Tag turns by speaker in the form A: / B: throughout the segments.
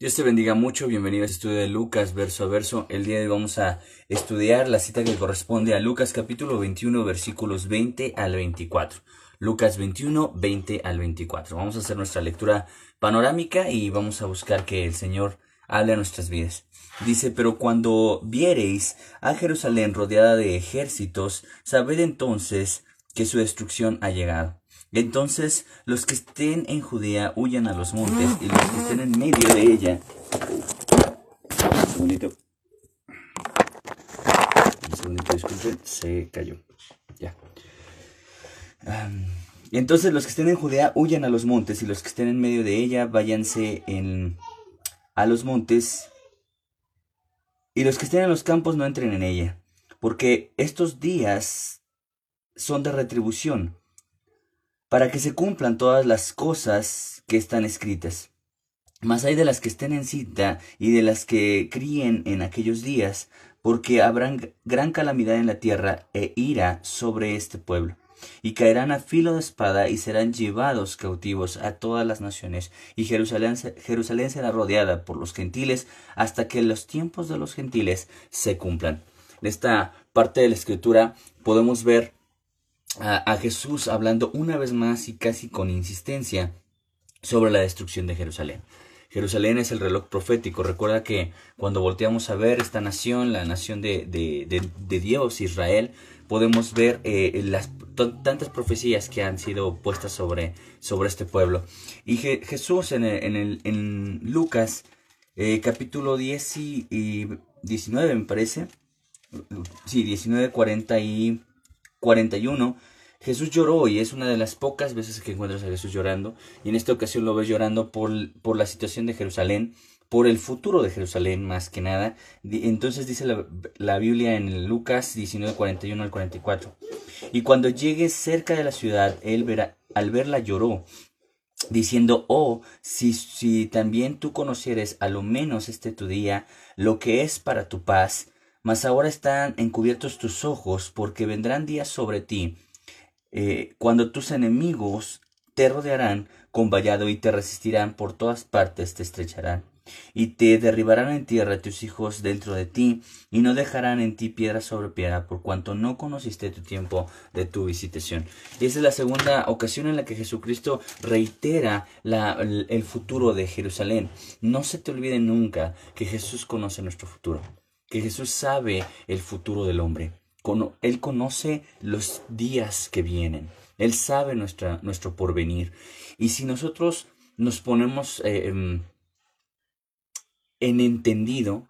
A: Dios te bendiga mucho, bienvenido a este estudio de Lucas verso a verso. El día de hoy vamos a estudiar la cita que corresponde a Lucas capítulo 21 versículos 20 al 24. Lucas 21, 20 al 24. Vamos a hacer nuestra lectura panorámica y vamos a buscar que el Señor hable a nuestras vidas. Dice, pero cuando viereis a Jerusalén rodeada de ejércitos, sabed entonces que su destrucción ha llegado. Entonces los que estén en Judea huyan a los montes y los que estén en medio de ella. Un segundito. Un segundito, disculpen, se cayó. Ya. entonces los que estén en Judea huyan a los montes y los que estén en medio de ella váyanse en, a los montes y los que estén en los campos no entren en ella, porque estos días son de retribución para que se cumplan todas las cosas que están escritas. Mas hay de las que estén en cita y de las que críen en aquellos días, porque habrá gran calamidad en la tierra e ira sobre este pueblo. Y caerán a filo de espada y serán llevados cautivos a todas las naciones, y Jerusalén, Jerusalén será rodeada por los gentiles hasta que los tiempos de los gentiles se cumplan. En esta parte de la escritura podemos ver a, Jesús hablando una vez más y casi con insistencia sobre la destrucción de Jerusalén. Jerusalén es el reloj profético. Recuerda que cuando volteamos a ver esta nación, la nación de, de, Dios, Israel, podemos ver eh, las tantas profecías que han sido puestas sobre, sobre este pueblo. Y Jesús en, el, en, Lucas eh, capítulo 10 y, y, 19 me parece, sí, 19, 40 y 41, Jesús lloró y es una de las pocas veces que encuentras a Jesús llorando. Y en esta ocasión lo ves llorando por, por la situación de Jerusalén, por el futuro de Jerusalén más que nada. Entonces dice la, Biblia en Lucas 19, 41 al 44. Y cuando llegue cerca de la ciudad, él verá, al verla lloró, diciendo, oh, si, si también tú conocieres a lo menos este tu día, lo que es para tu paz, mas ahora están encubiertos tus ojos, porque vendrán días sobre ti, eh, cuando tus enemigos te rodearán con vallado y te resistirán por todas partes, te estrecharán, y te derribarán en tierra tus hijos dentro de ti, y no dejarán en ti piedra sobre piedra, por cuanto no conociste tu tiempo de tu visitación. Y esa es la segunda ocasión en la que Jesucristo reitera el futuro de Jerusalén. No se te olvide nunca que Jesús conoce nuestro futuro que Jesús sabe el futuro del hombre. Él conoce los días que vienen. Él sabe nuestra, nuestro porvenir. Y si nosotros nos ponemos eh, em, en entendido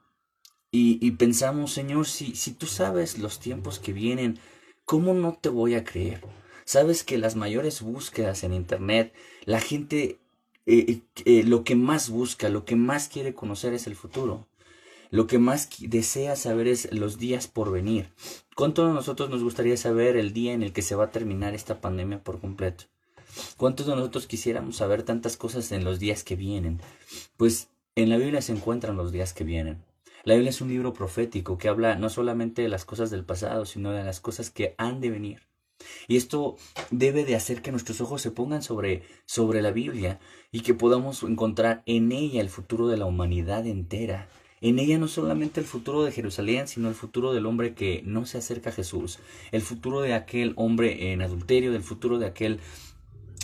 A: y, pensamos, Señor, si, si tú sabes los tiempos que vienen, ¿cómo no te voy a creer? Sabes que las mayores búsquedas en Internet, la gente eh, eh, lo que más busca, lo que más quiere conocer es el futuro. Lo que más desea saber es los días por venir. ¿Cuántos de nosotros nos gustaría saber el día en el que se va a terminar esta pandemia por completo? ¿Cuántos de nosotros quisiéramos saber tantas cosas en los días que vienen? Pues en la Biblia se encuentran los días que vienen. La Biblia es un libro profético que habla no solamente de las cosas del pasado, sino de las cosas que han de venir. Y esto debe de hacer que nuestros ojos se pongan sobre, sobre la Biblia y que podamos encontrar en ella el futuro de la humanidad entera. En ella no solamente el futuro de Jerusalén, sino el futuro del hombre que no se acerca a Jesús, el futuro de aquel hombre en adulterio, del futuro de aquel,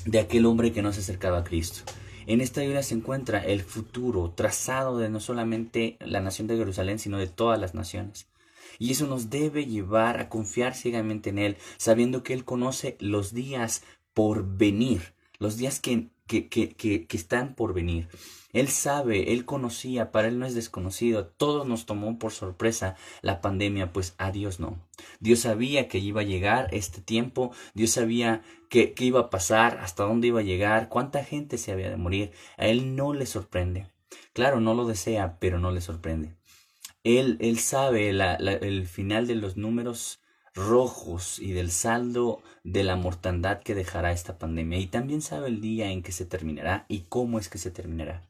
A: de aquel hombre que no se acercaba a Cristo. En esta Biblia se encuentra el futuro trazado de no solamente la nación de Jerusalén, sino de todas las naciones. Y eso nos debe llevar a confiar ciegamente en Él, sabiendo que Él conoce los días por venir, los días que, que, que, que están por venir. Él sabe, Él conocía, para Él no es desconocido. Todos nos tomó por sorpresa la pandemia, pues a Dios no. Dios sabía que iba a llegar este tiempo, Dios sabía qué iba a pasar, hasta dónde iba a llegar, cuánta gente se había de morir. A Él no le sorprende. Claro, no lo desea, pero no le sorprende. Él, él sabe el final de los números rojos y del saldo de la mortandad que dejará esta pandemia y también sabe el día en que se terminará y cómo es que se terminará.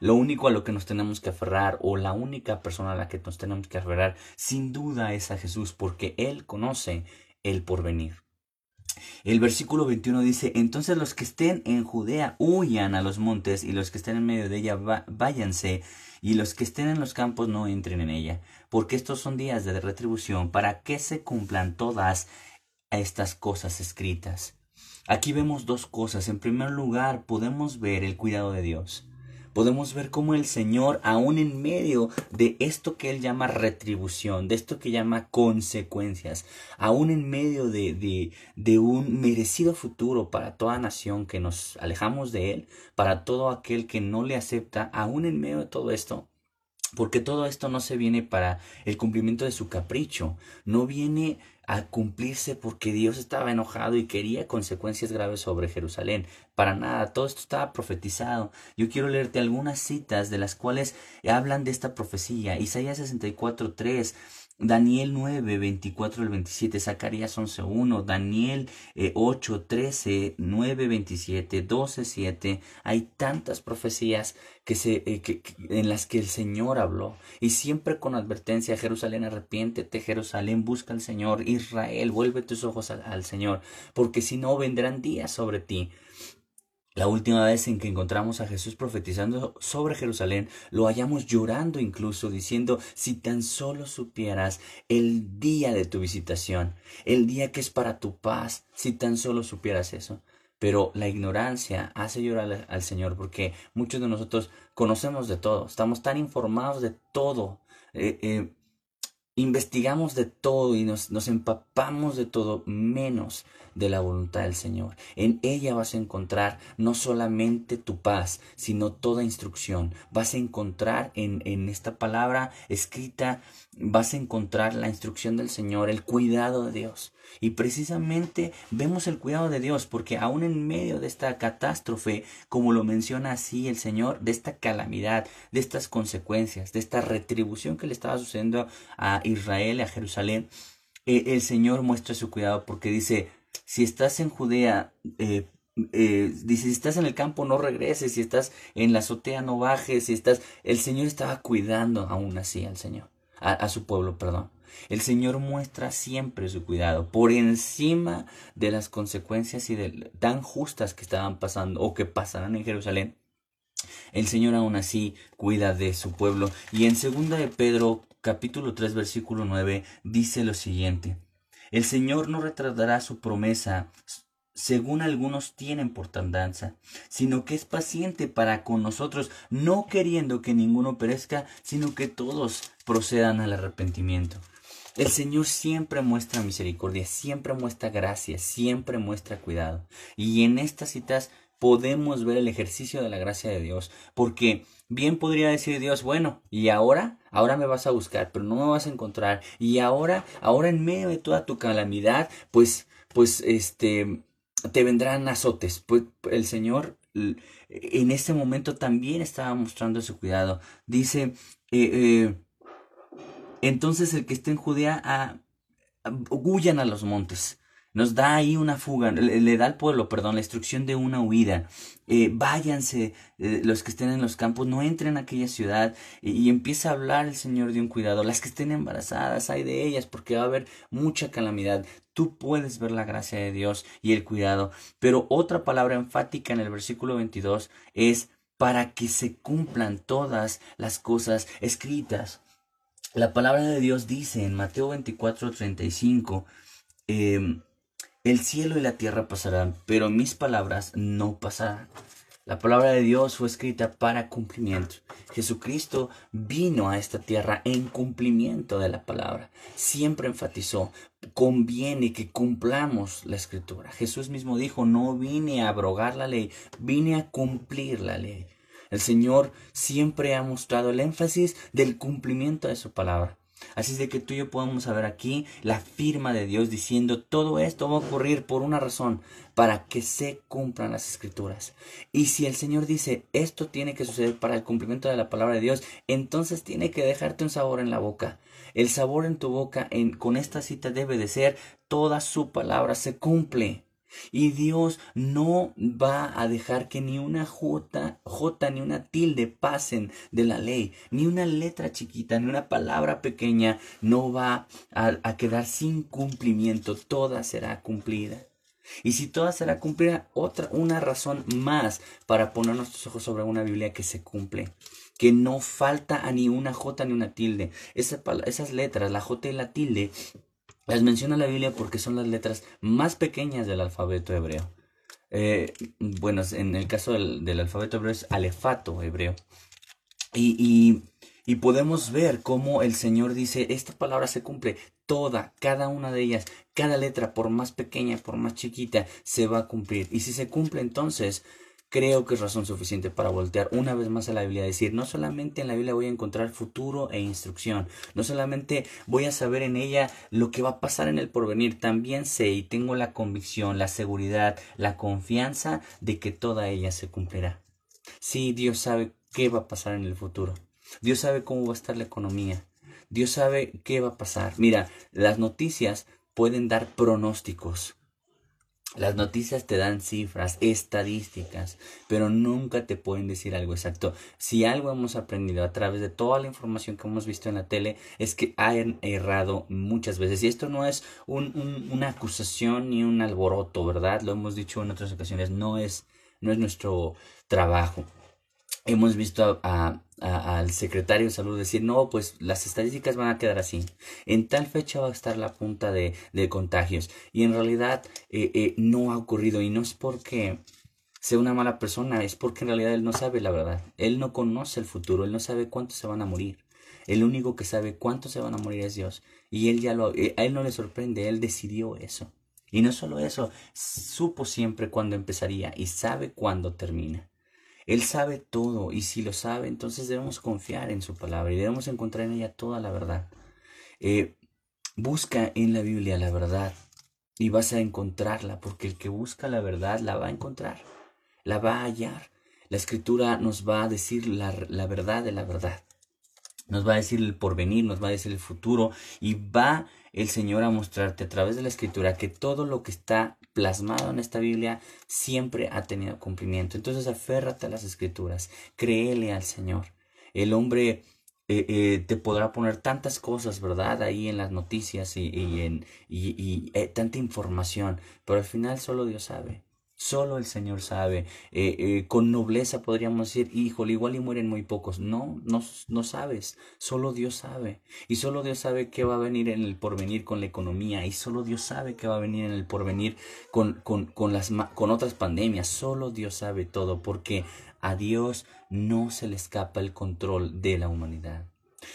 A: Lo único a lo que nos tenemos que aferrar o la única persona a la que nos tenemos que aferrar sin duda es a Jesús porque Él conoce el porvenir. El versículo 21 dice, entonces los que estén en Judea huyan a los montes y los que estén en medio de ella váyanse y los que estén en los campos no entren en ella, porque estos son días de retribución para que se cumplan todas estas cosas escritas. Aquí vemos dos cosas. En primer lugar, podemos ver el cuidado de Dios podemos ver cómo el Señor, aún en medio de esto que Él llama retribución, de esto que llama consecuencias, aún en medio de, de, de un merecido futuro para toda nación que nos alejamos de Él, para todo aquel que no le acepta, aún en medio de todo esto, porque todo esto no se viene para el cumplimiento de su capricho, no viene a cumplirse porque Dios estaba enojado y quería consecuencias graves sobre Jerusalén. Para nada, todo esto estaba profetizado. Yo quiero leerte algunas citas de las cuales hablan de esta profecía. Isaías 64, 3 Daniel 9, 24 al 27, Zacarías 11, 1, Daniel 8, 13, 9, 27, 12, 7. Hay tantas profecías que se, eh, que, en las que el Señor habló. Y siempre con advertencia, Jerusalén, arrepiéntete, Jerusalén, busca al Señor, Israel, vuelve tus ojos al Señor, porque si no vendrán días sobre ti la última vez en que encontramos a Jesús profetizando sobre Jerusalén, lo hallamos llorando incluso, diciendo, si tan solo supieras el día de tu visitación, el día que es para tu paz, si tan solo supieras eso. Pero la ignorancia hace llorar al, Señor porque muchos de nosotros conocemos de todo, estamos tan informados de todo. Eh, eh, investigamos de todo y nos, empapamos de todo menos de la voluntad del Señor. En ella vas a encontrar no solamente tu paz, sino toda instrucción. Vas a encontrar en, en esta palabra escrita, vas a encontrar la instrucción del Señor, el cuidado de Dios. Y precisamente vemos el cuidado de Dios, porque aún en medio de esta catástrofe, como lo menciona así el Señor, de esta calamidad, de estas consecuencias, de esta retribución que le estaba sucediendo a Israel, a Jerusalén, eh, el Señor muestra su cuidado porque dice, si estás en Judea, eh, eh, dice, si estás en el campo no regreses, si estás en la azotea no bajes, si estás, el Señor estaba cuidando aún así al Señor, a, su pueblo, perdón. El Señor muestra siempre su cuidado por encima de las consecuencias y de, tan justas que estaban pasando o que pasarán en Jerusalén. El Señor aún así cuida de su pueblo. Y en segunda de Pedro capítulo 3 versículo 9 dice lo siguiente. El Señor no retratará su promesa según algunos tienen por tardanza, sino que es paciente para con nosotros, no queriendo que ninguno perezca, sino que todos procedan al arrepentimiento. El Señor siempre muestra misericordia, siempre muestra gracia, siempre muestra cuidado. Y en estas citas podemos ver el ejercicio de la gracia de Dios, porque bien podría decir Dios, bueno, y ahora, ahora me vas a buscar, pero no me vas a encontrar, y ahora, ahora en medio de toda tu calamidad, pues, pues, este, te vendrán azotes. Pues el Señor en este momento también estaba mostrando su cuidado. Dice, eh, eh, entonces el que esté en Judea, a, huyan a los montes nos da ahí una fuga, le, da al pueblo, perdón, la instrucción de una huida. Eh, váyanse eh, los que estén en los campos, no entren a aquella ciudad y, empieza a hablar el Señor de un cuidado. Las que estén embarazadas, hay de ellas porque va a haber mucha calamidad. Tú puedes ver la gracia de Dios y el cuidado. Pero otra palabra enfática en el versículo 22 es para que se cumplan todas las cosas escritas. La palabra de Dios dice en Mateo 24, 35, eh, el cielo y la tierra pasarán, pero mis palabras no pasarán. La palabra de Dios fue escrita para cumplimiento. Jesucristo vino a esta tierra en cumplimiento de la palabra. Siempre enfatizó, conviene que cumplamos la escritura. Jesús mismo dijo, no vine a abrogar la ley, vine a cumplir la ley. El Señor siempre ha mostrado el énfasis del cumplimiento de su palabra. Así es de que tú y yo podemos saber aquí la firma de Dios diciendo todo esto va a ocurrir por una razón, para que se cumplan las escrituras. Y si el Señor dice esto tiene que suceder para el cumplimiento de la palabra de Dios, entonces tiene que dejarte un sabor en la boca. El sabor en tu boca en, con esta cita debe de ser toda su palabra se cumple. Y Dios no va a dejar que ni una J, J ni una tilde pasen de la ley, ni una letra chiquita, ni una palabra pequeña no va a, quedar sin cumplimiento, toda será cumplida. Y si toda será cumplida, otra, una razón más para poner nuestros ojos sobre una Biblia que se cumple. Que no falta a ni una J ni una tilde. esas letras, la J y la tilde, las menciona la Biblia porque son las letras más pequeñas del alfabeto hebreo. Eh, bueno, en el caso del, alfabeto hebreo es alefato hebreo. Y, y, podemos ver cómo el Señor dice, esta palabra se cumple toda, cada una de ellas, cada letra, por más pequeña, por más chiquita, se va a cumplir. Y si se cumple entonces, creo que es razón suficiente para voltear una vez más a la Biblia, decir, no solamente en la Biblia voy a encontrar futuro e instrucción, no solamente voy a saber en ella lo que va a pasar en el porvenir, también sé y tengo la convicción, la seguridad, la confianza de que toda ella se cumplirá. Sí, Dios sabe qué va a pasar en el futuro. Dios sabe cómo va a estar la economía. Dios sabe qué va a pasar. Mira, las noticias pueden dar pronósticos, las noticias te dan cifras, estadísticas, pero nunca te pueden decir algo exacto. Si algo hemos aprendido a través de toda la información que hemos visto en la tele es que han errado muchas veces. Y esto no es una acusación ni un alboroto, ¿verdad? Lo hemos dicho en otras ocasiones, no es, no es nuestro trabajo hemos visto al secretario de salud decir, no, pues las estadísticas van a quedar así. En tal fecha va a estar la punta de, de contagios. Y en realidad eh, eh, no ha ocurrido. Y no es porque sea una mala persona, es porque en realidad él no sabe la verdad. Él no conoce el futuro, él no sabe cuántos se van a morir. El único que sabe cuántos se van a morir es Dios. Y él ya lo, eh, a él no le sorprende, él decidió eso. Y no solo eso, supo siempre cuándo empezaría y sabe cuándo termina. Él sabe todo y si lo sabe, entonces debemos confiar en su palabra y debemos encontrar en ella toda la verdad. Eh, busca en la Biblia la verdad y vas a encontrarla, porque el que busca la verdad la va a encontrar, la va a hallar. La escritura nos va a decir la, la verdad de la verdad. Nos va a decir el porvenir, nos va a decir el futuro y va el Señor a mostrarte a través de la escritura que todo lo que está plasmado en esta Biblia siempre ha tenido cumplimiento. Entonces aférrate a las escrituras, créele al Señor. El hombre eh, eh, te podrá poner tantas cosas, ¿verdad? Ahí en las noticias y, en, y, eh, tanta información, pero al final solo Dios sabe. Solo el Señor sabe. Eh, eh, con nobleza podríamos decir, híjole, igual y mueren muy pocos. No, no, no sabes. Solo Dios sabe. Y solo Dios sabe qué va a venir en el porvenir con la economía. Y solo Dios sabe qué va a venir en el porvenir con, con, con, las, con otras pandemias. Solo Dios sabe todo. Porque a Dios no se le escapa el control de la humanidad.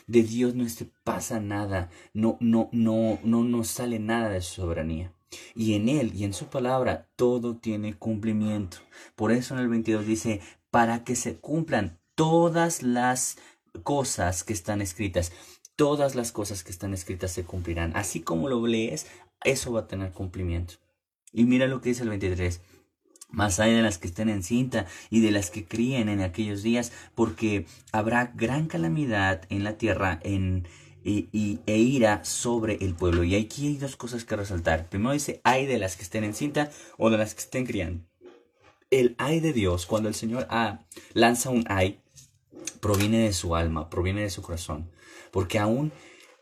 A: De Dios no se pasa nada. No, no, no, no nos sale nada de su soberanía. Y en Él y en su palabra todo tiene cumplimiento. Por eso en el 22 dice, para que se cumplan todas las cosas que están escritas. Todas las cosas que están escritas se cumplirán. Así como lo lees, eso va a tener cumplimiento. Y mira lo que dice el 23. Más hay de las que estén en cinta y de las que críen en aquellos días, porque habrá gran calamidad en la tierra en y, e ira sobre el pueblo. Y aquí hay dos cosas que resaltar. Primero dice, hay de las que estén en cinta o de las que estén criando. El ay de Dios, cuando el Señor ah, lanza un ay, proviene de su alma, proviene de su corazón. Porque aún,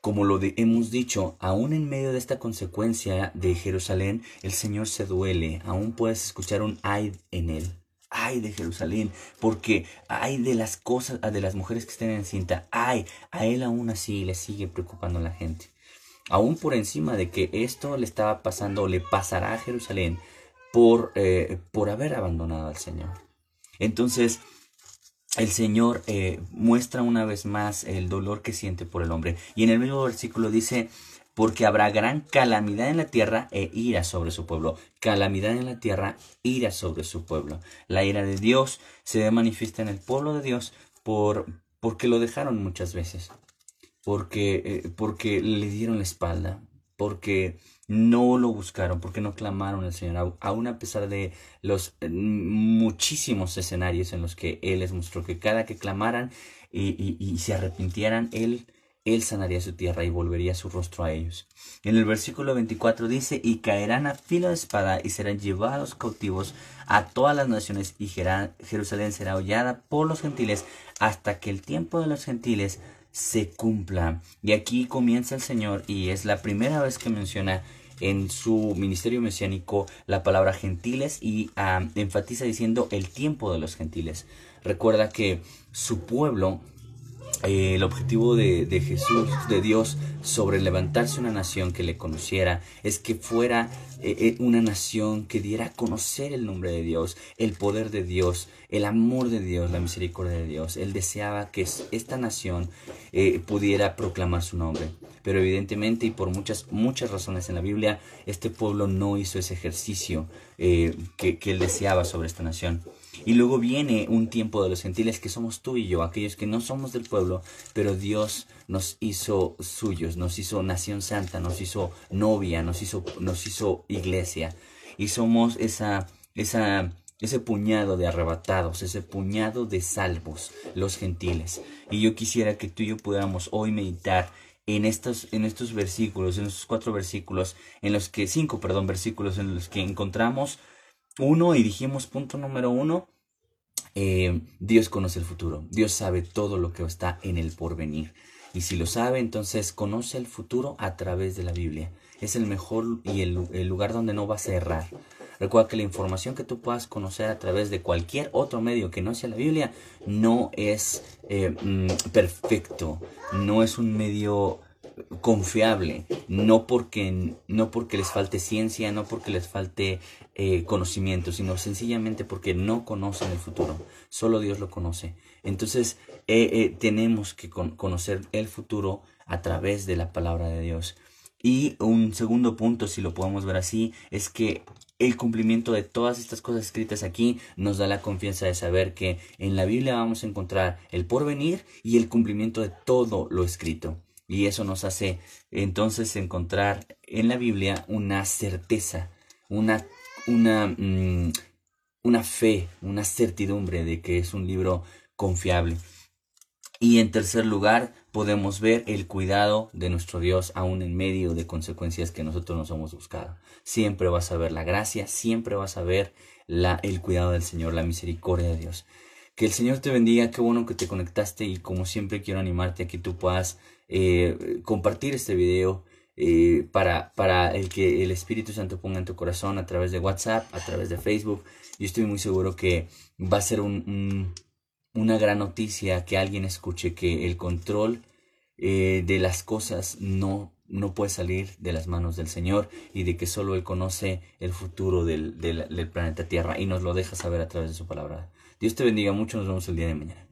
A: como lo hemos dicho, aún en medio de esta consecuencia de Jerusalén, el Señor se duele. Aún puedes escuchar un ay en él ay de Jerusalén, porque hay de las cosas, de las mujeres que estén en cinta, ay, a él aún así le sigue preocupando la gente. Aún por encima de que esto le estaba pasando le pasará a Jerusalén por, eh, por haber abandonado al Señor. Entonces, el Señor eh, muestra una vez más el dolor que siente por el hombre. Y en el mismo versículo dice, porque habrá gran calamidad en la tierra e ira sobre su pueblo. Calamidad en la tierra, ira sobre su pueblo. La ira de Dios se manifiesta en el pueblo de Dios por, porque lo dejaron muchas veces, porque, eh, porque le dieron la espalda, porque no lo buscaron, porque no clamaron al Señor, aún a pesar de los eh, muchísimos escenarios en los que Él les mostró que cada que clamaran y, y se arrepintieran, Él él sanaría su tierra y volvería su rostro a ellos. En el versículo 24 dice, y caerán a filo de espada y serán llevados cautivos a todas las naciones y Jerusalén será hollada por los gentiles hasta que el tiempo de los gentiles se cumpla. Y aquí comienza el Señor y es la primera vez que menciona en su ministerio mesiánico la palabra gentiles y ah, enfatiza diciendo el tiempo de los gentiles. Recuerda que su pueblo eh, el objetivo de, de, Jesús, de Dios, sobre levantarse una nación que le conociera, es que fuera eh, eh, una nación que diera a conocer el nombre de Dios, el poder de Dios, el amor de Dios, la misericordia de Dios. Él deseaba que esta nación pudiera proclamar su nombre. Pero evidentemente y por muchas, muchas razones en la Biblia, este pueblo no hizo ese ejercicio que, que él deseaba sobre esta nación. Y luego viene un tiempo de los gentiles que somos tú y yo, aquellos que no somos del pueblo, pero Dios nos hizo suyos, nos hizo nación santa, nos hizo novia, nos hizo, nos hizo iglesia. Y somos esa, esa, ese puñado de arrebatados, ese puñado de salvos, los gentiles. Y yo quisiera que tú y yo pudiéramos hoy meditar en estos, en estos versículos, en estos cuatro versículos, en los que, cinco, perdón, versículos en los que encontramos uno y dijimos punto número uno, eh, Dios conoce el futuro, Dios sabe todo lo que está en el porvenir. Y si lo sabe, entonces conoce el futuro a través de la Biblia. Es el mejor y el, lugar donde no vas a errar. Recuerda que la información que tú puedas conocer a través de cualquier otro medio que no sea la Biblia no es eh, mm, perfecto, no es un medio confiable, no porque, no porque les falte ciencia, no porque les falte eh, conocimiento, sino sencillamente porque no conocen el futuro, solo Dios lo conoce. Entonces eh, eh, tenemos que conocer el futuro a través de la palabra de Dios. Y un segundo punto, si lo podemos ver así, es que el cumplimiento de todas estas cosas escritas aquí nos da la confianza de saber que en la Biblia vamos a encontrar el porvenir y el cumplimiento de todo lo escrito. Y eso nos hace entonces encontrar en la Biblia una certeza, una, una, mm, una fe, una certidumbre de que es un libro confiable. Y en tercer lugar, podemos ver el cuidado de nuestro Dios aún en medio de consecuencias que nosotros nos hemos buscado. Siempre vas a ver la gracia, siempre vas a ver la, el cuidado del Señor, la misericordia de Dios. Que el Señor te bendiga, qué bueno que te conectaste y como siempre quiero animarte a que tú puedas eh, compartir este video eh, para, para el que el Espíritu Santo ponga en tu corazón a través de WhatsApp, a través de Facebook. Yo estoy muy seguro que va a ser un, una gran noticia que alguien escuche que el control eh, de las cosas no, no puede salir de las manos del Señor y de que solo Él conoce el futuro del, del planeta Tierra y nos lo deja saber a través de su palabra. Dios te bendiga mucho, nos vemos el día de mañana.